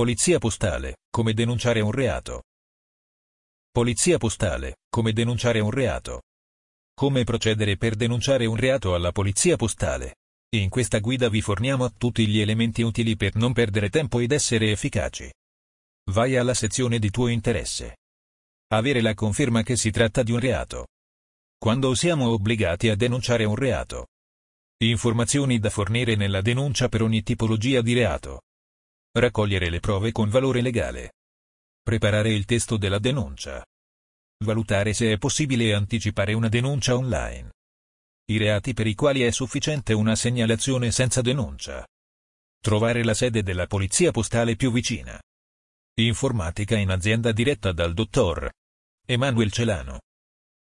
Polizia postale, come denunciare un reato. Polizia postale, come denunciare un reato. Come procedere per denunciare un reato alla polizia postale. In questa guida vi forniamo tutti gli elementi utili per non perdere tempo ed essere efficaci. Vai alla sezione di tuo interesse. Avere la conferma che si tratta di un reato. Quando siamo obbligati a denunciare un reato. Informazioni da fornire nella denuncia per ogni tipologia di reato. Raccogliere le prove con valore legale. Preparare il testo della denuncia. Valutare se è possibile anticipare una denuncia online. I reati per i quali è sufficiente una segnalazione senza denuncia. Trovare la sede della polizia postale più vicina. Informatica in azienda diretta dal dottor Emanuel Celano.